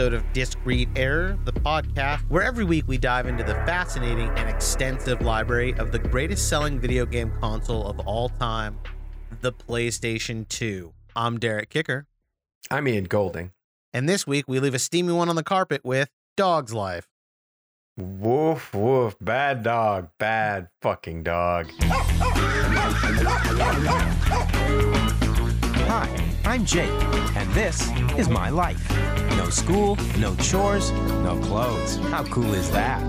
episode of Disc Read Error, the podcast, where every week we dive into the fascinating and extensive library of the greatest selling video game console of all time, the PlayStation 2. I'm Derek Kicker, I'm Ian Golding. and this week we leave a steamy one on the carpet with Dog's Life. Woof, woof. Bad dog. Bad fucking dog. Hi, I'm Jake, and this is my life. No school, no chores, no clothes. How cool is that?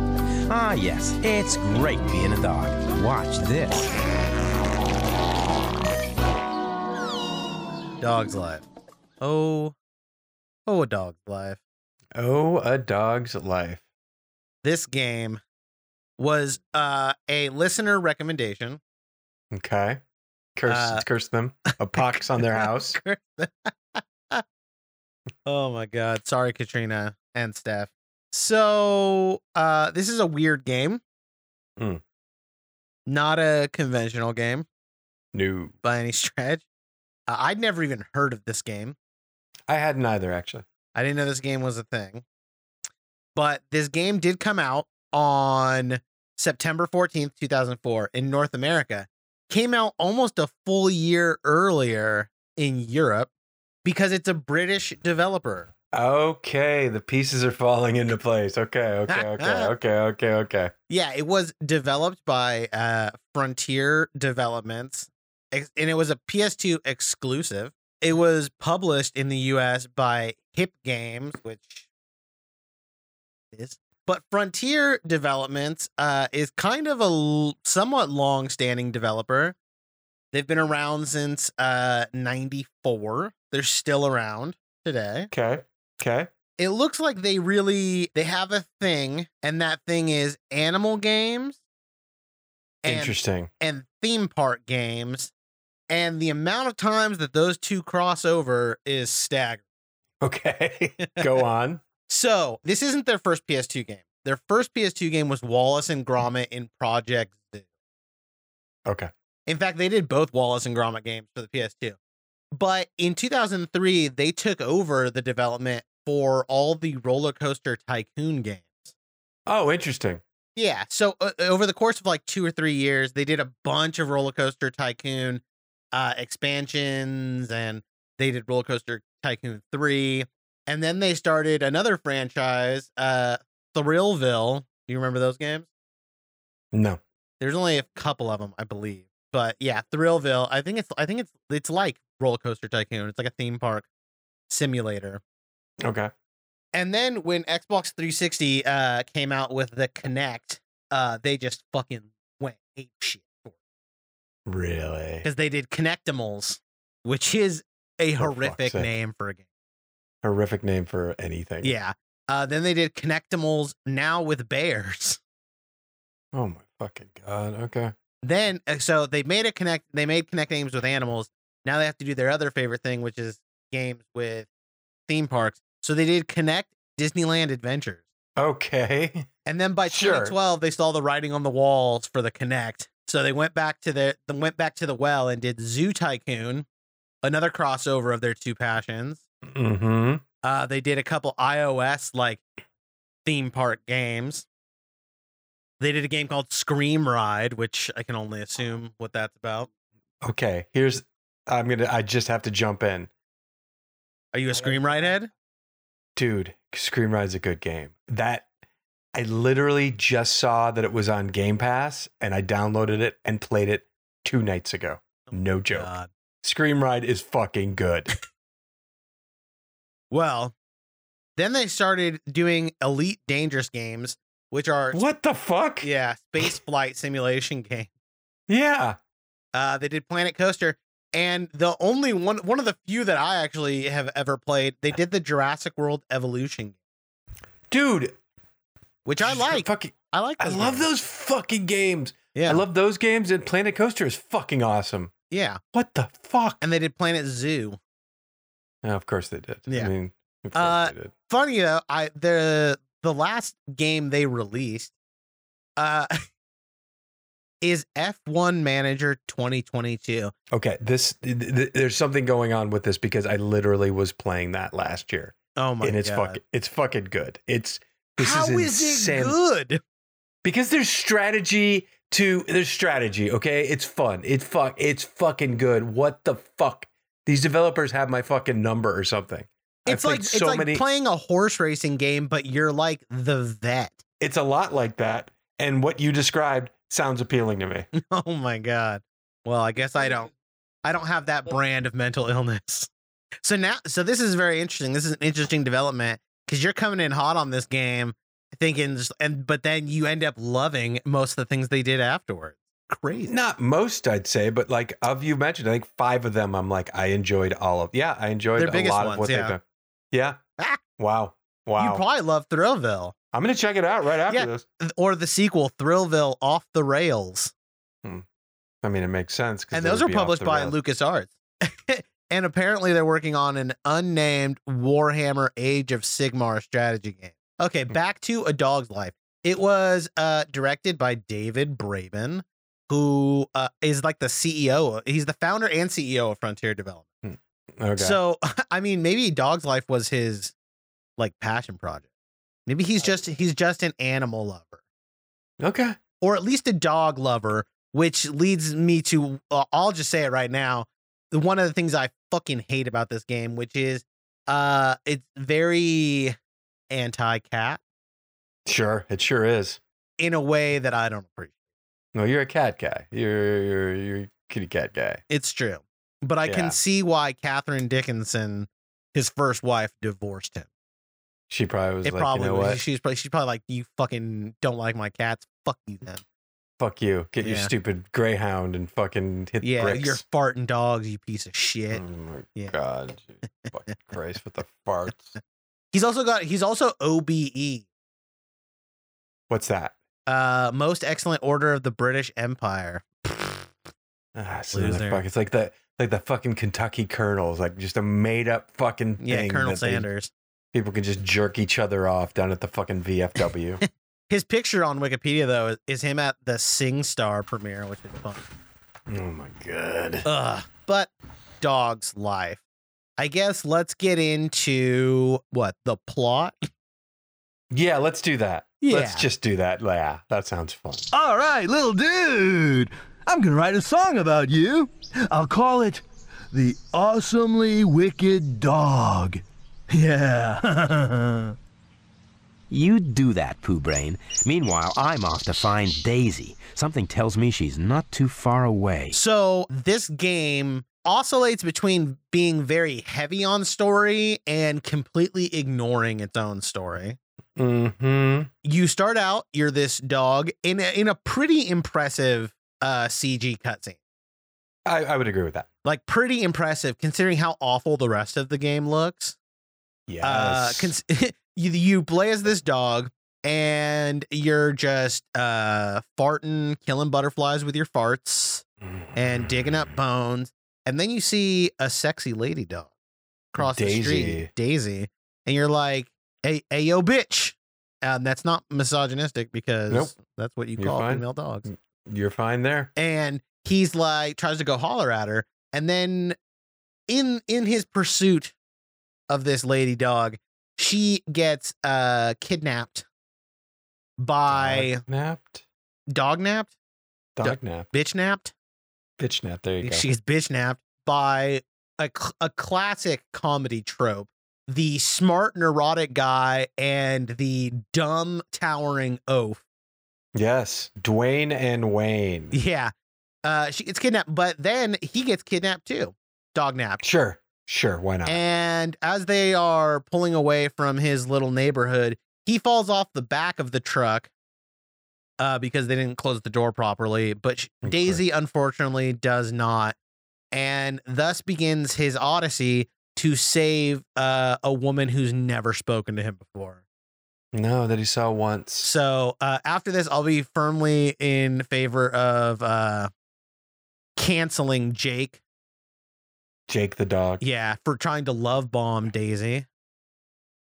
Ah, yes, it's great being a dog. Watch this. Dog's Life. Oh, oh, a dog's life. Oh, a dog's life. This game was uh, a listener recommendation. Okay. Curse, Uh, curse them. A pox on their house. oh my god. Sorry, Katrina and Steph. So uh this is a weird game. Mm. Not a conventional game No, by any stretch. Uh, I'd never even heard of this game. I hadn't either, actually. I didn't know this game was a thing. But this game did come out on September 14th, 2004 in North America. Came out almost a full year earlier in Europe because it's a British developer. Okay, the pieces are falling into place. Okay, okay, okay, okay, okay, okay. Yeah, it was developed by uh, Frontier Developments, and it was a PS2 exclusive. It was published in the US by Hip Games, which is. But Frontier Developments uh, is kind of a l- somewhat long-standing developer. They've been around since uh, '94. They're still around today Okay, okay. it looks like they really they have a thing and that thing is animal games and, Interesting. and theme park games and the amount of times that those two cross over is staggering Okay, go on. So this isn't their first ps2 game their first ps2 game was wallace and gromit in project zoo Okay. in fact they did both wallace and gromit games for the ps2 but in 2003 they took over the development for all the roller coaster tycoon games Oh, interesting. Yeah. So uh, over the course of like two or three years, they did a bunch of Roller Coaster Tycoon uh, expansions, and they did Roller Coaster Tycoon three, and then they started another franchise, uh, Thrillville. Do you remember those games? No. There's only a couple of them, I believe, but yeah, Thrillville. I think it's I think it's it's like Roller Coaster Tycoon. It's like a theme park simulator. Okay. And then when Xbox 360 uh came out with the Kinect, uh they just fucking went ape shit for it. Really? because they did Kinectimals, which is a horrific name for a game. Horrific name for anything. Yeah. Uh then they did Kinectimals now with bears. Oh my fucking god. Okay. Then uh, so they made a Kinect they made Kinect games with animals. Now they have to do their other favorite thing, which is games with theme parks. So they did Kinect Disneyland Adventures. Okay. And then by Sure. 2012, they saw the writing on the walls for the Kinect. So they went back to the they went back to the well and did Zoo Tycoon, another crossover of their two passions. Mm-hmm. Uh, they did a couple iOS like theme park games. They did a game called Scream Ride, which I can only assume what that's about. Okay. Here's I'm gonna I just have to jump in. Are you a Scream Ride head? Dude, Scream Ride's a good game. That I literally just saw that it was on Game Pass and I downloaded it and played it two nights ago. No joke. God. Scream Ride is fucking good. Well, then they started doing Elite Dangerous games, which are what the fuck? yeah space flight simulation game. Yeah. Uh, they did Planet Coaster, and the only one one of the few that I actually have ever played, they did the Jurassic World Evolution, Dude, which I like. Fucking, I like. I love games. those fucking games. Yeah, I love those games and Planet Coaster is fucking awesome. yeah, What the fuck? and they did Planet Zoo. Yeah, of course they did. Yeah. I mean, of course Uh, they did. Funny though, I the the last game they released, uh, is F1 Manager 2022. Okay, this th- th- there's something going on with this because I literally was playing that last year. Oh my god. and it's god. fucking it's fucking good. It's this How is, is it good? because there's strategy to there's strategy. Okay, it's fun. It's fuck. It's fucking good. What the fuck? These developers have my fucking number or something. It's like played it's so like many. playing a horse racing game, but you're like the vet. it's a lot like that, and what you described sounds appealing to me. Oh my god. Well, I guess I don't. I don't have that brand of mental illness. So now, so this is very interesting. This is an interesting development because you're coming in hot on this game, thinking, just, and but then you end up loving most of the things they did afterwards. Crazy. Not most, I'd say, but like of you mentioned, I think five of them. I'm like, I enjoyed all of. Yeah, I enjoyed Their a lot ones, of what yeah. they've done. Yeah. Ah. Wow. Wow. You probably love Thrillville I'm gonna check it out right after Yeah. this. or the sequel Thrillville Off the Rails, I mean, it makes sense. and those are published by rails. LucasArts. and apparently, they're working on an unnamed Warhammer Age of Sigmar strategy game. Okay, Hmm. back to A Dog's Life. It was uh, directed by David Braben, who uh, is like the CEO. He's the founder and CEO of Frontier Development. Okay. So, I mean, maybe Dog's Life was his like passion project. Maybe he's just he's just an animal lover, okay. or at least a dog lover. Which leads me to uh, I'll just say it right now. One of the things I fucking hate about this game, which is uh, it's very anti-cat Sure. It sure is. in a way that I don't appreciate. No, you're a cat guy. You're you're you're a kitty cat guy. It's true, but I Yeah. can see why Catherine Dickinson, his first wife, divorced him. She probably was it like, probably you know was- what? she's probably she's probably like, you fucking don't like my cats. Fuck you then. Fuck you. Get your stupid greyhound and fucking hit Yeah, bricks. you're farting dogs, you piece of shit. Oh my Yeah. god. Fucking Christ with the farts. He's also got he's also OBE, What's that? Uh, most excellent order of the British Empire. Ah, it's another fuck- It's like the like the fucking Kentucky Colonels, like just a made up fucking thing. Yeah, Colonel that they- Sanders. people can just jerk each other off down at the fucking VFW. His picture on Wikipedia though is, is him at the Sing Star premiere, which is fun. oh my god. Ugh. But dog's life. I guess let's get into what the plot. Yeah, let's do that. Yeah. Let's just do that. Yeah, that sounds fun. All right, little dude. I'm gonna write a song about you. I'll call it The Awesomely Wicked Dog. Yeah. You do that, Pooh Brain. Meanwhile, I'm off to find Daisy. Something tells me she's not too far away. So this game oscillates between being very heavy on story and completely ignoring its own story. Mm-hmm. You start out, you're this dog in a, in a pretty impressive uh, CG cutscene. I, I would agree with that. Like pretty impressive considering how awful the rest of the game looks. Yes. Uh, cons- you you play as this dog and you're just uh farting, killing butterflies with your farts and digging up bones, and then you see a sexy lady dog across the street, Daisy, and you're like, "Hey, hey, yo, bitch!" And that's not misogynistic because Nope. that's what you You're call fine. female dogs. You're fine there. And he's like tries to go holler at her, and then in in his pursuit of this lady dog, she gets uh kidnapped by Dog napped. dog napped, Dog nap. bitch napped. Bitch nap. There you go. She's bitch napped by a, cl- a classic comedy trope. The smart neurotic guy and the dumb towering oaf. yes. Dwayne and Wayne. Yeah. Uh she gets kidnapped, but then he gets kidnapped too. Dog napped. Sure. Sure. Why not? And as they are pulling away from his little neighborhood, he falls off the back of the truck uh, because they didn't close the door properly. But sh- Okay. Daisy, unfortunately, does not. And thus begins his odyssey to save uh, a woman who's never spoken to him before. no, that he saw once. So uh, after this, I'll be firmly in favor of uh, canceling Jake. Jake the dog. Yeah, for trying to love bomb Daisy.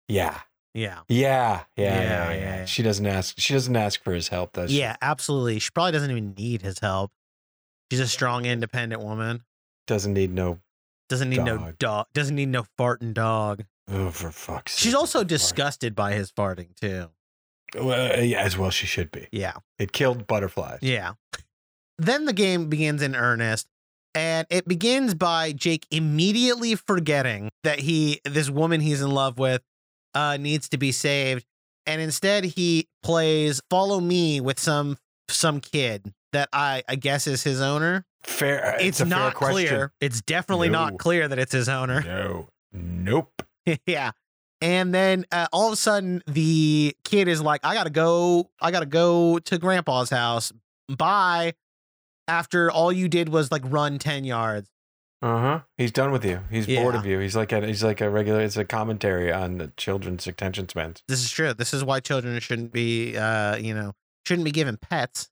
Yeah. Yeah. Yeah. Yeah. Yeah, Yeah. yeah, yeah, yeah. She doesn't ask. She doesn't ask for his help, does she? Yeah, absolutely. She probably doesn't even need his help. She's a strong, independent woman. Doesn't need no. Doesn't need no Dog. dog. Doesn't need no farting dog. Oh, for fuck's sake. She's also disgusted by his farting too. Well, uh, yeah, as well she should be. Yeah. It killed butterflies. Yeah. Then the game begins in earnest, and it begins by Jake immediately forgetting that he, this woman he's in love with, uh, needs to be saved, and instead he plays "Follow Me" with some some kid that I I guess is his owner. Fair. It's, a fair not question. clear. It's definitely No. not clear that it's his owner. No. Nope. yeah. And then uh, all of a sudden, the kid is like, "I gotta go. I gotta go to Grandpa's house. Bye." After all you did was like run ten yards. Uh huh. He's done with you. He's bored of you. He's like a he's like a regular. It's a commentary on the children's attention spans. This is true. This is why children shouldn't be, uh, you know, shouldn't be given pets.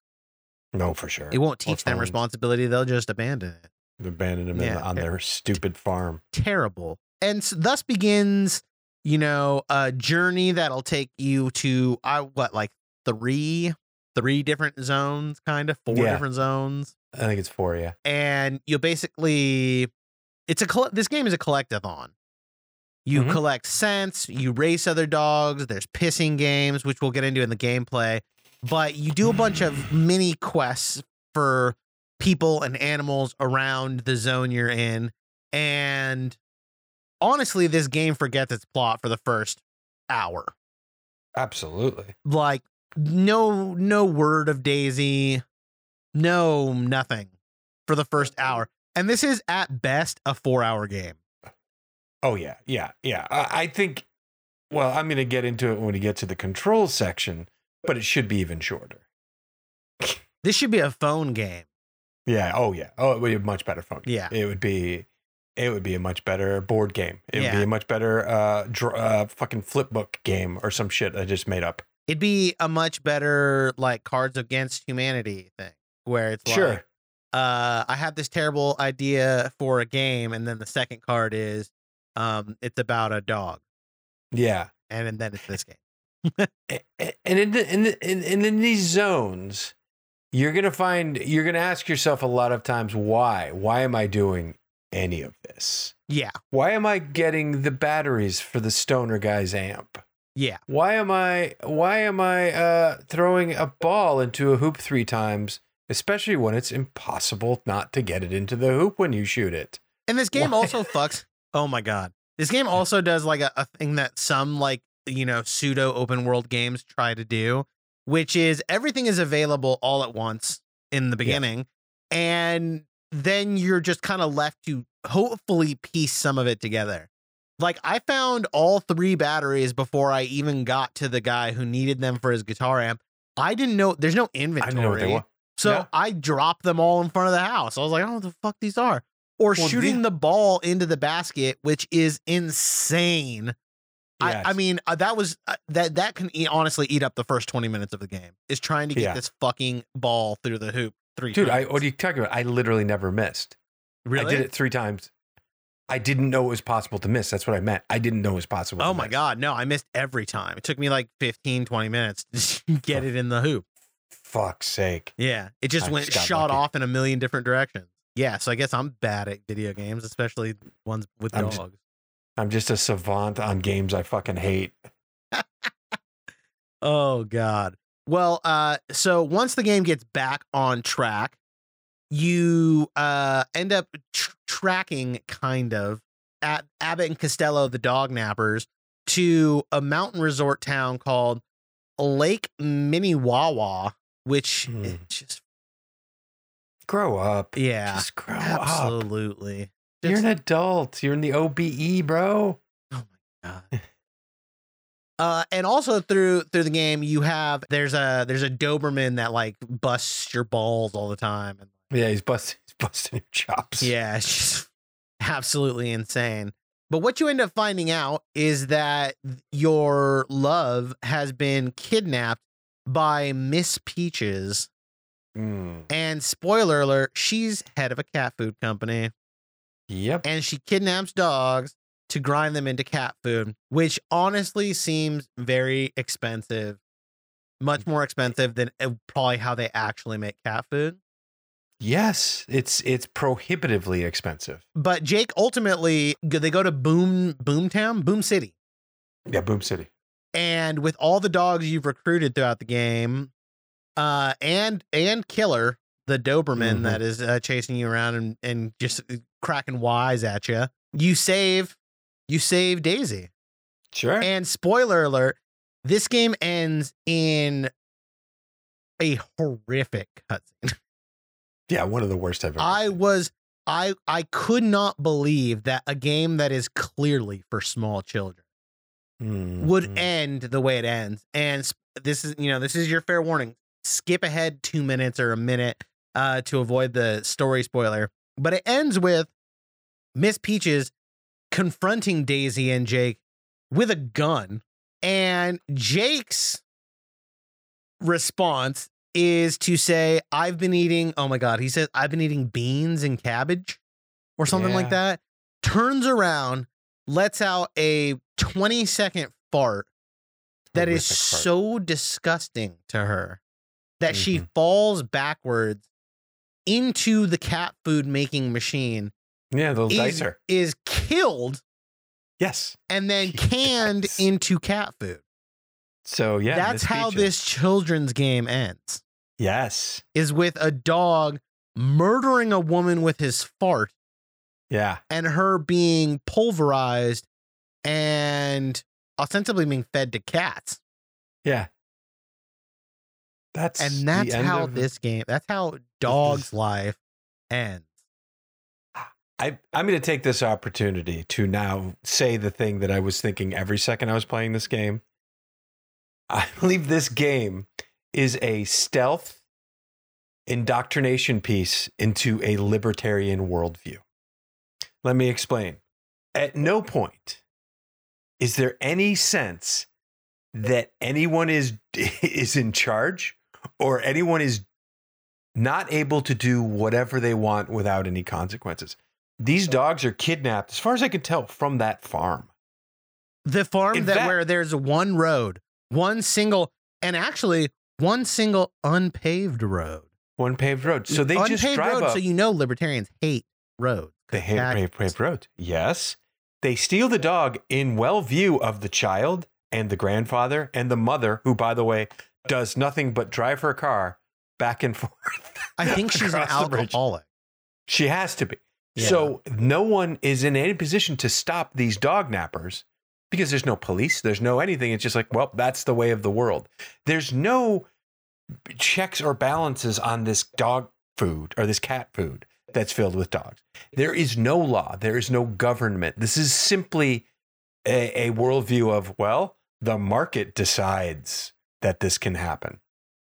No, for sure. It won't teach them responsibility. They'll just abandon it. Abandon them in- Yeah. on their stupid farm. Terrible. And s thus begins, you know, a journey that'll take you to, I what, like three, three different zones, kind of four Yeah. different zones. I think it's four, yeah. and you basically it's a this game is a collectathon. You Mhm. collect scents, you race other dogs, there's pissing games which we'll get into in the gameplay, but you do a bunch of mini quests for people and animals around the zone you're in and honestly this game forgets its plot for the first hour. Absolutely. Like no no word of Daisy, no nothing for the first hour. And this is at best a 4-hour game. Oh yeah, yeah, yeah. I, I think. Well, I'm gonna get into it when we get to the control section, but it should be even shorter. This should be a phone game. Yeah. Oh yeah. Oh, it would be a much better phone. game. Yeah. It would be. It would be a much better board game. It would Yeah. be a much better uh, dr- uh fucking flip book game or some shit I just made up. It'd be a much better like Cards Against Humanity thing where it's Sure. like uh I have this terrible idea for a game and then the second card is um it's about a dog Yeah. and then it's this game. And in the, in, the, in in in these zones, you're gonna find you're gonna ask yourself a lot of times why why am I doing any of this? Yeah. Why am I getting the batteries for the stoner guy's amp? Yeah. Why am I why am I uh, throwing a ball into a hoop three times, especially when it's impossible not to get it into the hoop when you shoot it? And this game Why- also fucks. Oh my god. This game also does like a, a thing that some like, you know, pseudo open world games try to do, which is everything is available all at once in the beginning. And then you're just kind of left to hopefully piece some of it together. Like I found all three batteries before I even got to the guy who needed them for his guitar amp. I didn't know there's no I inventory. didn't know what they were. So Yeah. I dropped them all in front of the house. I was like, I don't know what the fuck these are. Or Well, shooting the ball into the basket, which is insane. Yes. I, I mean, uh, that was uh, that that can eat, honestly eat up the first 20 minutes of the game. Is trying to get Yeah. this fucking ball through the hoop three Dude, I times. what are you talking about? I literally never missed. really? I did it three times. I didn't know it was possible to miss. That's what I meant. I didn't know it was possible. Oh my miss. god, no, I missed every time. It took me like 15 20 minutes to get it in the hoop. Fuck's sake. Yeah, it just I went just shot lucky. off in a million different directions. Yeah, so I guess I'm bad at video games, especially ones with I'm dogs. just- I'm just a savant on games I fucking hate. Oh God. Well, uh, so once the game gets back on track, you uh end up tr- tracking kind of at Abbott and Costello, the dog nappers, to a mountain resort town called Lake Minnewawa, which is just Grow up. yeah, Just grow up. Absolutely. You're an adult. You're in the OBE, bro. Oh my god. Uh, and also through through the game, you have there's a there's a Doberman that like busts your balls all the time, and Yeah, he's busting. He's busting your chops. yeah, it's just absolutely insane. But what you end up finding out is that your love has been kidnapped by Miss Peaches, Mm. and spoiler alert, she's head of a cat food company. Yep. and she kidnaps dogs to grind them into cat food, which honestly seems very expensive, much more expensive than uh, probably how they actually make cat food. Yes, it's it's prohibitively expensive. But Jake ultimately they go to Boom Boomtown, Boom City. Yeah, Boom City. And with all the dogs you've recruited throughout the game, uh and and Killer, the Doberman Mhm. that is uh, chasing you around and and just uh, cracking wise at you. You save you save Daisy. Sure. And spoiler alert, this game ends in a horrific cutscene. yeah, one of the worst I've ever. I seen. was I I could not believe that a game that is clearly for small children would Mhm. end the way it ends. And this is you know this is your fair warning. Skip ahead two minutes or a minute uh, to avoid the story spoiler. But it ends with Miss Peaches confronting Daisy and Jake with a gun, and Jake's response is to say, "I've been eating." Oh my god, he says, "I've been eating beans and cabbage," or something like that. Turns around, lets out a twenty second fart that is so disgusting to her that she Mhm. falls backwards into the cat food making machine Yeah, the is, dicer. is killed Yes. and then canned Yes. into cat food. So yeah, That's how this children's game ends. Yes. Is with a dog murdering a woman with his fart Yeah. and her being pulverized and ostensibly being fed to cats. Yeah. That's And that's how of- this game, that's how mm-hmm. dog's life ends. I, I'm going to take this opportunity to now say the thing that I was thinking every second I was playing this game. I believe this game is a stealth indoctrination piece into a libertarian worldview. Let me explain. At no point is there any sense that anyone is is in charge or anyone is not able to do whatever they want without any consequences. These dogs are kidnapped, as far as I can tell, from that farm. The farm In that fact- where there's one road, one single, and actually one single unpaved road. One paved road. So they unpaved just drive road, up. so you know libertarians hate roads. they hate paved, paved road. Yes. They steal the dog in well view of the child and the grandfather and the mother, who, by the way, does nothing but drive her car back and forth. I think she's an alcoholic. She has to be. Yeah. So no one is in any position to stop these dog nappers because there's no police, there's no anything. It's just like, well, that's the way of the world. There's no checks or balances on this dog food or this cat food that's filled with dogs. There is no law, there is no government. This is simply a, a worldview of, well, the market decides that this can happen.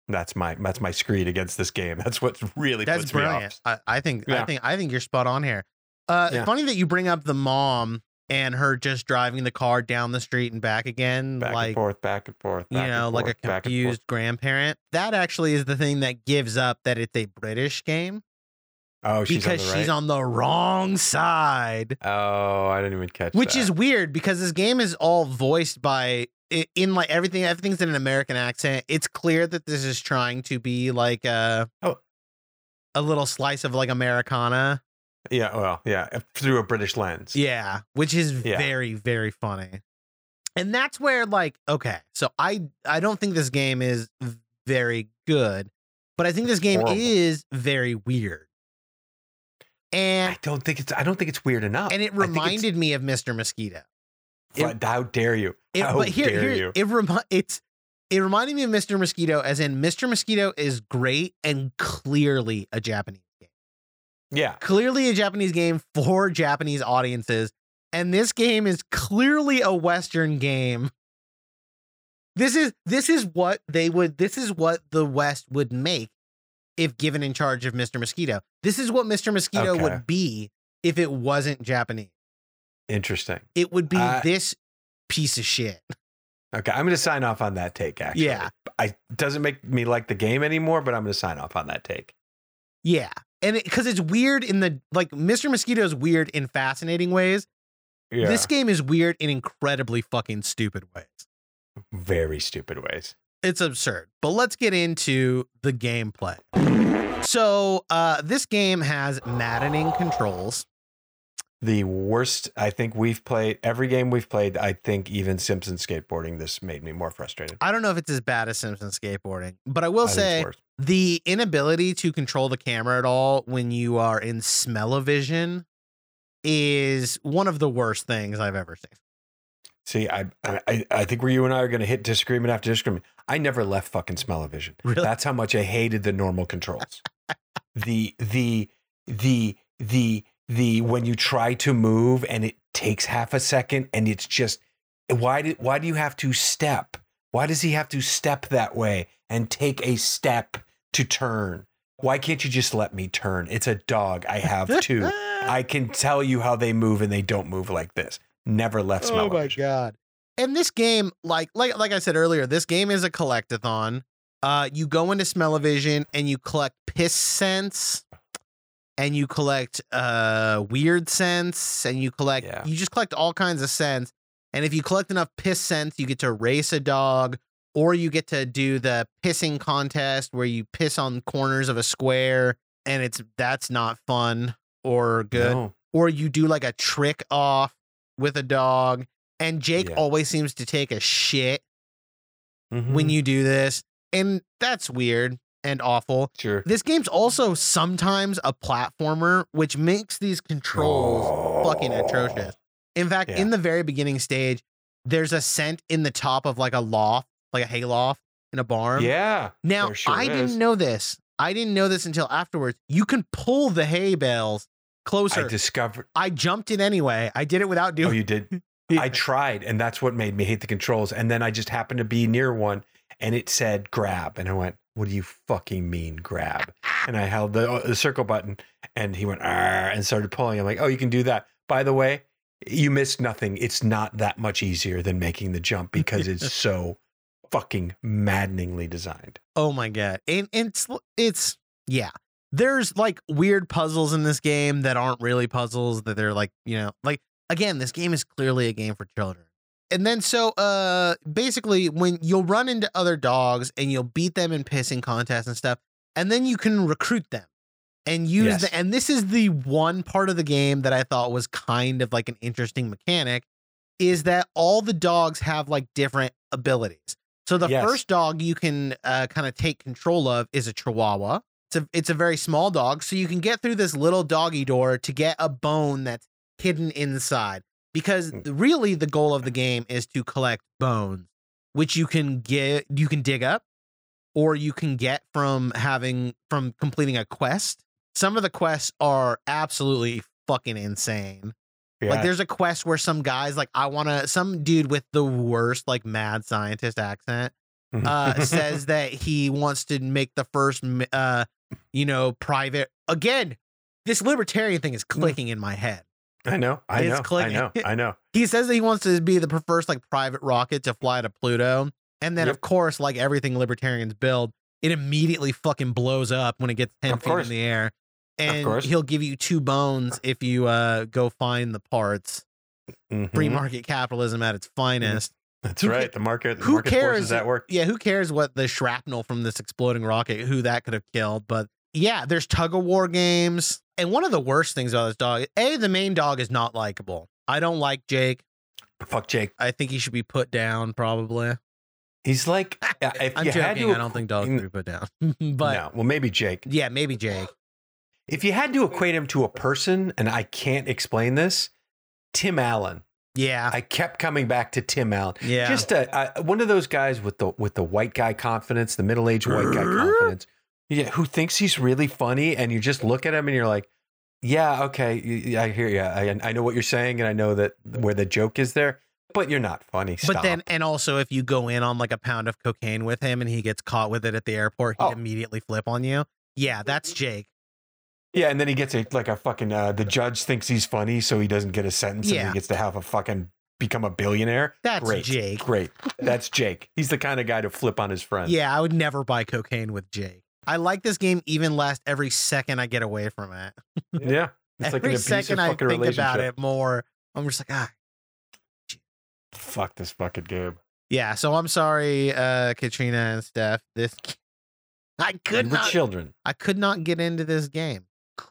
That's my that's my screed against this game. That's what really That's puts me brilliant. off. I, I think I think I think you're spot on here. Uh Yeah. funny that you bring up the mom and her just driving the car down the street and back again. Back like and forth, back and forth. you know, like a back confused grandparent. That actually is the thing that gives up that it's a British game Oh, she's because on the right. she's on the wrong side. Oh, I didn't even catch Which that. is weird because this game is all voiced by in like everything everything's in an American accent. It's clear that this is trying to be like a Oh. a little slice of like Americana. yeah. Well, yeah, through a British lens. Yeah, which is Yeah. very very funny. And that's where like okay, so I I don't think this game is very good, but I think this game Horrible. is very weird. And I don't think it's. I don't think it's weird enough. and it I think it's- reminded me of Mr. Mosquito. But how dare you? It, how but here, dare here you? it remi- it's it reminded me of Mr. Mosquito, as in Mr. Mosquito is great and clearly a Japanese game, yeah. clearly a Japanese game for Japanese audiences, and this game is clearly a Western game. This is this is what they would. This is what the West would make if given in charge of Mr. Mosquito. This is what Mr. Mosquito Okay. would be if it wasn't Japanese. Interesting. It would be Uh, this piece of shit. Okay, I'm going to sign off on that take. Actually, Yeah. I doesn't make me like the game anymore, but I'm going to sign off on that take. Yeah. And because it's weird in the like Mr. Mosquito's weird in fascinating ways. Yeah. This game is weird in incredibly fucking stupid ways. very stupid ways. It's absurd. But let's get into the gameplay. So uh, this game has maddening controls. The worst I think we've played every game we've played. I think even Simpson skateboarding. This made me more frustrated. I don't know if it's as bad as Simpson skateboarding, but I will I say the inability to control the camera at all when you are in smell-o-vision is one of the worst things I've ever seen. See, I, I I think where you and I are going to hit disagreement after disagreement. I never left fucking smell-o-vision. Really? That's how much I hated the normal controls. the the the the the when you try to move and it takes half a second and it's just why did why do you have to step? Why does he have to step that way and take a step to turn? Why can't you just let me turn? It's a dog. I have two. I can tell you how they move and they don't move like this. Never left smell. Oh my god! And this game, like like like I said earlier, this game is a collectathon. Uh, you go into Smell-O-Vision and you collect piss scents, and you collect uh weird scents, and you collect Yeah. you just collect all kinds of scents. And if you collect enough piss scents, you get to race a dog, or you get to do the pissing contest where you piss on corners of a square, and it's that's not fun or good No. or you do like a trick off with a dog. And Jake Yeah. always seems to take a shit Mhm. when you do this. And that's weird and awful. sure. This game's also sometimes a platformer, which makes these controls fucking atrocious. In fact, Yeah. in the very beginning stage, there's a scent in the top of like a loft, like a hayloft in a barn. Yeah. Now, sure I is. didn't know this. I didn't know this until afterwards. You can pull the hay bales closer. I discovered. I jumped in anyway. I did it without oh, doing. Oh, you did. Yeah. I tried, and that's what made me hate the controls. And then I just happened to be near one, and it said grab, and I went, "What do you fucking mean grab?" And I held the, uh, the circle button, and he went and started pulling. I'm like, "Oh, you can do that." By the way, you missed nothing. It's not that much easier than making the jump because it's so fucking maddeningly designed. Oh my god! And, and it's it's yeah. There's like weird puzzles in this game that aren't really puzzles. That they're like you know like again, this game is clearly a game for children. And then so uh basically when you'll run into other dogs and you'll beat them in pissing contests and stuff, and then you can recruit them and use Yes. the and this is the one part of the game that I thought was kind of like an interesting mechanic is that all the dogs have like different abilities. So the Yes. first dog you can uh, kind of take control of is a Chihuahua. It's a it's a very small dog, so you can get through this little doggy door to get a bone that's hidden inside. Because Mm. really, the goal of the game is to collect bones, which you can get you can dig up, or you can get from having from completing a quest. Some of the quests are absolutely fucking insane. Like there's a quest where some guys like I want to some dude with the worst like mad scientist accent uh says that he wants to make the first uh you know private again this libertarian thing is clicking in my head. I know. I it's know. I know. I know. He says that he wants to be the first like private rocket to fly to Pluto. And then Yep. of course like everything libertarians build, it immediately fucking blows up when it gets 10 Of feet in the air. And he'll give you two bones if you uh go find the parts. Free Mhm. market capitalism at its finest. That's Who ca- right. The market. The who market cares? forces that work. Yeah, who cares what the shrapnel from this exploding rocket, who that could have killed? But yeah, there's tug of war games. And one of the worst things about this dog, A, the main dog is not likable. I don't like Jake. Fuck Jake. I think he should be put down, probably. He's like, if I'm you had joking. to, I don't think dogs should be put down. but no, well, maybe Jake. yeah, maybe Jake. If you had to equate him to a person, and I can't explain this, Tim Allen. Yeah. I kept coming back to Tim Allen. yeah. Just a, a, one of those guys with the with the white guy confidence, the middle aged white guy confidence. Yeah, who thinks he's really funny, and you just look at him and you're like, yeah, okay, I hear you. I, I know what you're saying, and I know that where the joke is there, but you're not funny. but then, and also, if you go in on like a pound of cocaine with him and he gets caught with it at the airport, he'd Oh. immediately flip on you. Yeah, that's Jake. Yeah, and then he gets a like a fucking uh, the judge thinks he's funny, so he doesn't get a sentence and he gets to have a fucking become a billionaire. That's Great. Jake. Great. That's Jake. He's the kind of guy to flip on his friend. Yeah, I would never buy cocaine with Jake. I like this game even less every second I get away from it. Yeah. It's like an every abusive second I think about it more, I'm just like, ah, Fuck this fucking game. yeah. So I'm sorry, uh, Katrina and Steph. This I could they were not. children. I could not get into this game.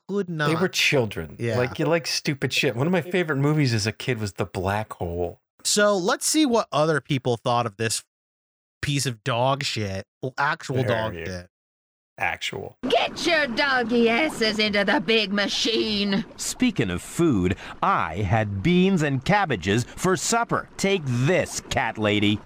Could not. They were children. Yeah. Like you like stupid shit. One of my favorite movies as a kid was The Black Hole. So let's see what other people thought of this piece of dog shit. Well, actual dog shit. Actual. Get your doggy asses into the big machine. Speaking of food, I had beans and cabbages for supper. Take this, cat lady.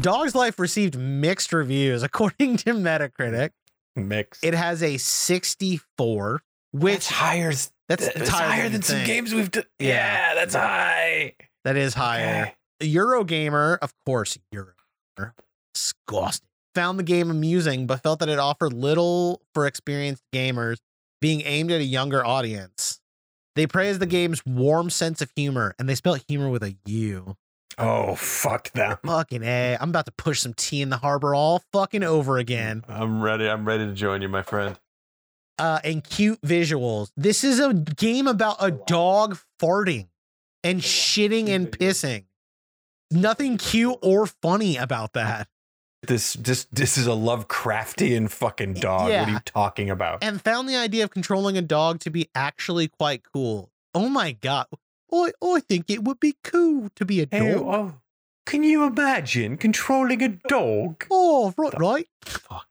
Dog's Life received mixed reviews according to Metacritic. Mix. It has a 64, That's which higher. that's That's higher higher, than than, some games we've done. Yeah. Yeah. that's high. that is higher. Eurogamer, of course, Eurogamer, disgusting. Found the game amusing, but felt that it offered little for experienced gamers, being aimed at a younger audience. They praised the game's warm sense of humor, and they spelled humor with a U. Oh, fuck them. Fucking A. I'm about to push some tea in the harbor all fucking over again. I'm ready. I'm ready to join you, my friend. Uh, and cute visuals. This is a game about a dog farting and shitting and pissing. Nothing cute or funny about that. This this this is a Lovecraftian fucking dog. What are you talking about? And found the idea of controlling a dog to be actually quite cool. Oh my god. I, I think it would be cool to be a dog. Hey, oh, can you imagine controlling a dog? Oh, right, right. Fuck.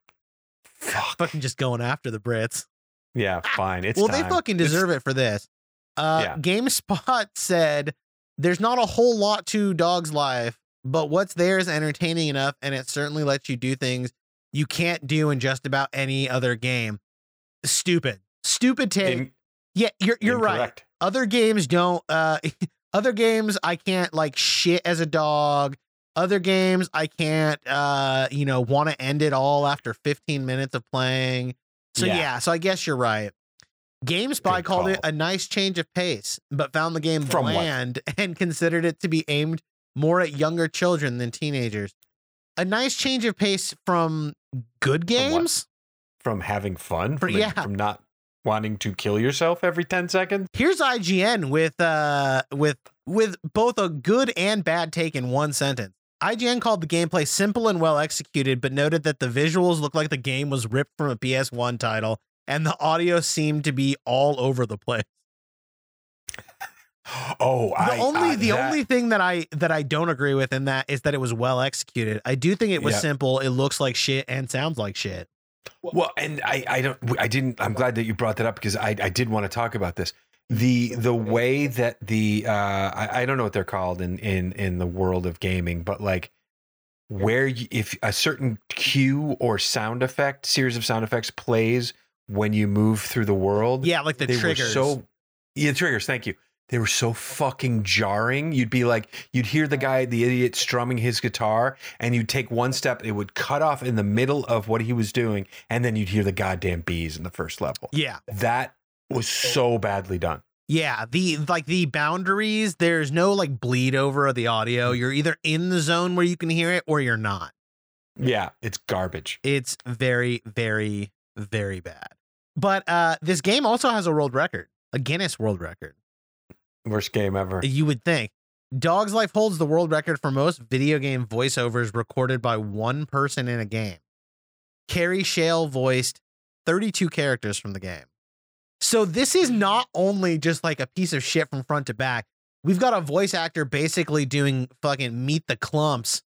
Fuck. Fucking just going after the Brits. Yeah, fine. It's well, time. they fucking deserve it for this. Uh, Yeah. GameSpot said there's not a whole lot to Dog's Life, but what's there is entertaining enough, and it certainly lets you do things you can't do in just about any other game. Stupid, stupid take. In- yeah, you're you're right. Other games don't. Uh, other games I can't like shit as a dog. Other games I can't. Uh, you know, want to end it all after 15 minutes of playing. So yeah, Yeah. so I guess you're right. GameSpy called it a nice change of pace, but found the game From what? bland and considered it to be aimed more at younger children than teenagers. A nice change of pace from good games. From having fun, from, yeah. from not wanting to kill yourself every 10 seconds. Here's IGN with uh with with both a good and bad take in one sentence. IGN called the gameplay simple and well executed, but noted that the visuals looked like the game was ripped from a PS1 title, and the audio seemed to be all over the place. Oh, The I only I- the that- only thing that I that I don't agree with in that is that it was well executed. I do think it was Yeah. simple. It looks like shit and sounds like shit. Well, and I, I don't, I didn't. I'm glad that you brought that up because I, I did want to talk about this. The the way that the uh, I, I don't know what they're called in in in the world of gaming, but like where you, if a certain cue or sound effect, series of sound effects plays when you move through the world. Yeah, like the they triggers. were so yeah triggers. Thank you. They were so fucking jarring. You'd be like, you'd hear the guy, the idiot, strumming his guitar, and you'd take one step, it would cut off in the middle of what he was doing, and then you'd hear the goddamn bees in the first level. yeah. That was so badly done. Yeah, the like the boundaries, there's no like bleed over of the audio. Mm. You're either in the zone where you can hear it or you're not. Yeah, it's garbage. It's very very very bad. But uh this game also has a world record, a Guinness World Record. Worst game ever. You would think. Dog's Life holds the world record for most video game voiceovers recorded by one person in a game. Kerry Shale voiced 32 characters from the game. So this is not only just like a piece of shit from front to back. We've got a voice actor basically doing fucking meet the Klumps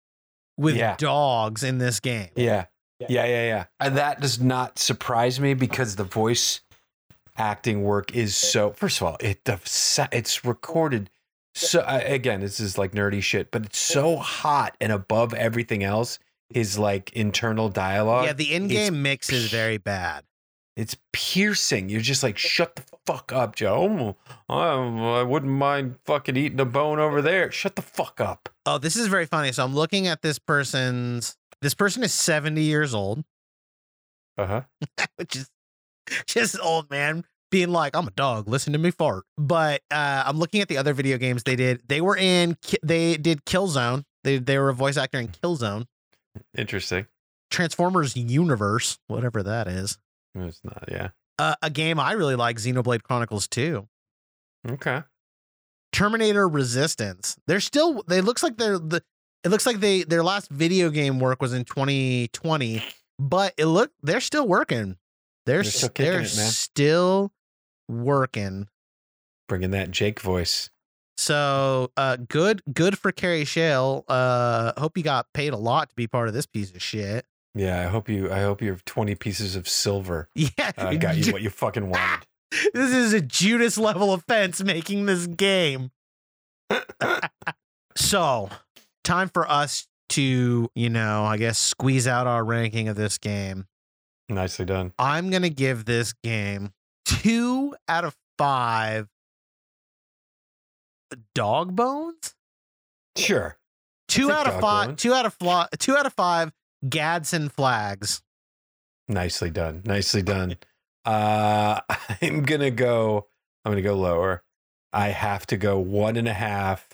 with Yeah. dogs in this game. Yeah. Yeah, yeah, yeah. And that does not surprise me because the voice acting work is so. First of all, it the it's recorded so. Again, this is like nerdy shit, but it's so hot and above everything else is like internal dialogue. Yeah, the in-game mix is very bad. It's piercing. You're just like, shut the fuck up, Joe. Oh, I, I wouldn't mind fucking eating a bone over there. Shut the fuck up. Oh, this is very funny. So I'm looking at this person's this person is 70 years old. Uh huh. which is just old man being like, "I'm a dog, listen to me fart." But uh, I'm looking at the other video games they did. They were in. They did Killzone. They they were a voice actor in Killzone. Interesting. Transformers Universe, whatever that is. It's not. Yeah. Uh, a game I really like, Xenoblade Chronicles 2. Okay. Terminator Resistance. They're still. They looks like they're the It looks like they their last video game work was in 2020, but it look they're still working. They're They're still they're it, still working. Bringing that Jake voice. So uh good good for Kerry Shale. Uh hope you got paid a lot to be part of this piece of shit. Yeah, I hope you. I hope your twenty pieces of silver Yeah. uh, got you what you fucking wanted. this is a Judas level offense making this game. so, time for us to, you know, I guess squeeze out our ranking of this game. Nicely done. I'm going to give this game two out of five dog bones. Sure. Two out of five. bones. Two out of fla- two out of five Gadsden flags. Nicely done. Nicely done. Uh, I'm gonna go. I'm gonna go lower. I have to go one and a half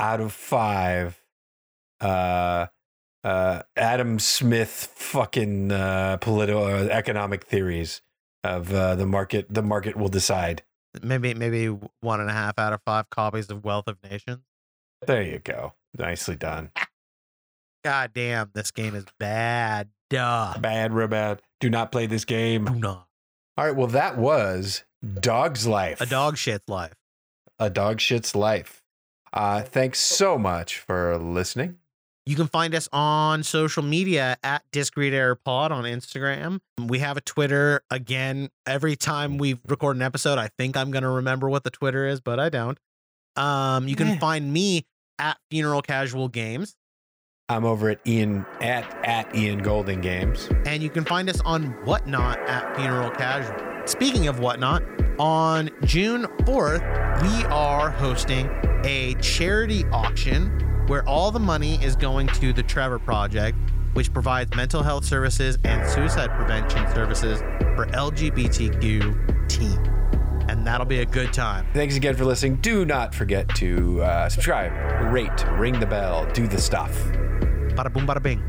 out of five. Uh, uh, Adam Smith fucking uh, political uh, economic theories of uh, the market. The market will decide. Maybe maybe one and a half out of five copies of Wealth of Nations. There you go. Nicely done. God damn, this game is bad. Duh. Bad, real bad. Do not play this game. Do not. All right. Well, that was Dog's Life. A dog shit's life. a dog shit's life. Uh, thanks so much for listening. You can find us on social media at Disc Read Error Pod on Instagram. We have a Twitter. Again, every time we record an episode, I think I'm going to remember what the Twitter is, but I don't. Um, you can Yeah. find me at Funeral Casual Games, I'm over at Ian at at Ian Golden Games. and you can find us on Whatnot at Funeral Casual. Speaking of Whatnot, on June 4th, we are hosting a charity auction where all the money is going to the Trevor Project, which provides mental health services and suicide prevention services for LGBTQ teens. And that'll be a good time. Thanks again for listening. Do not forget to uh, subscribe, rate, ring the bell, do the stuff. Bada boom, bada bing.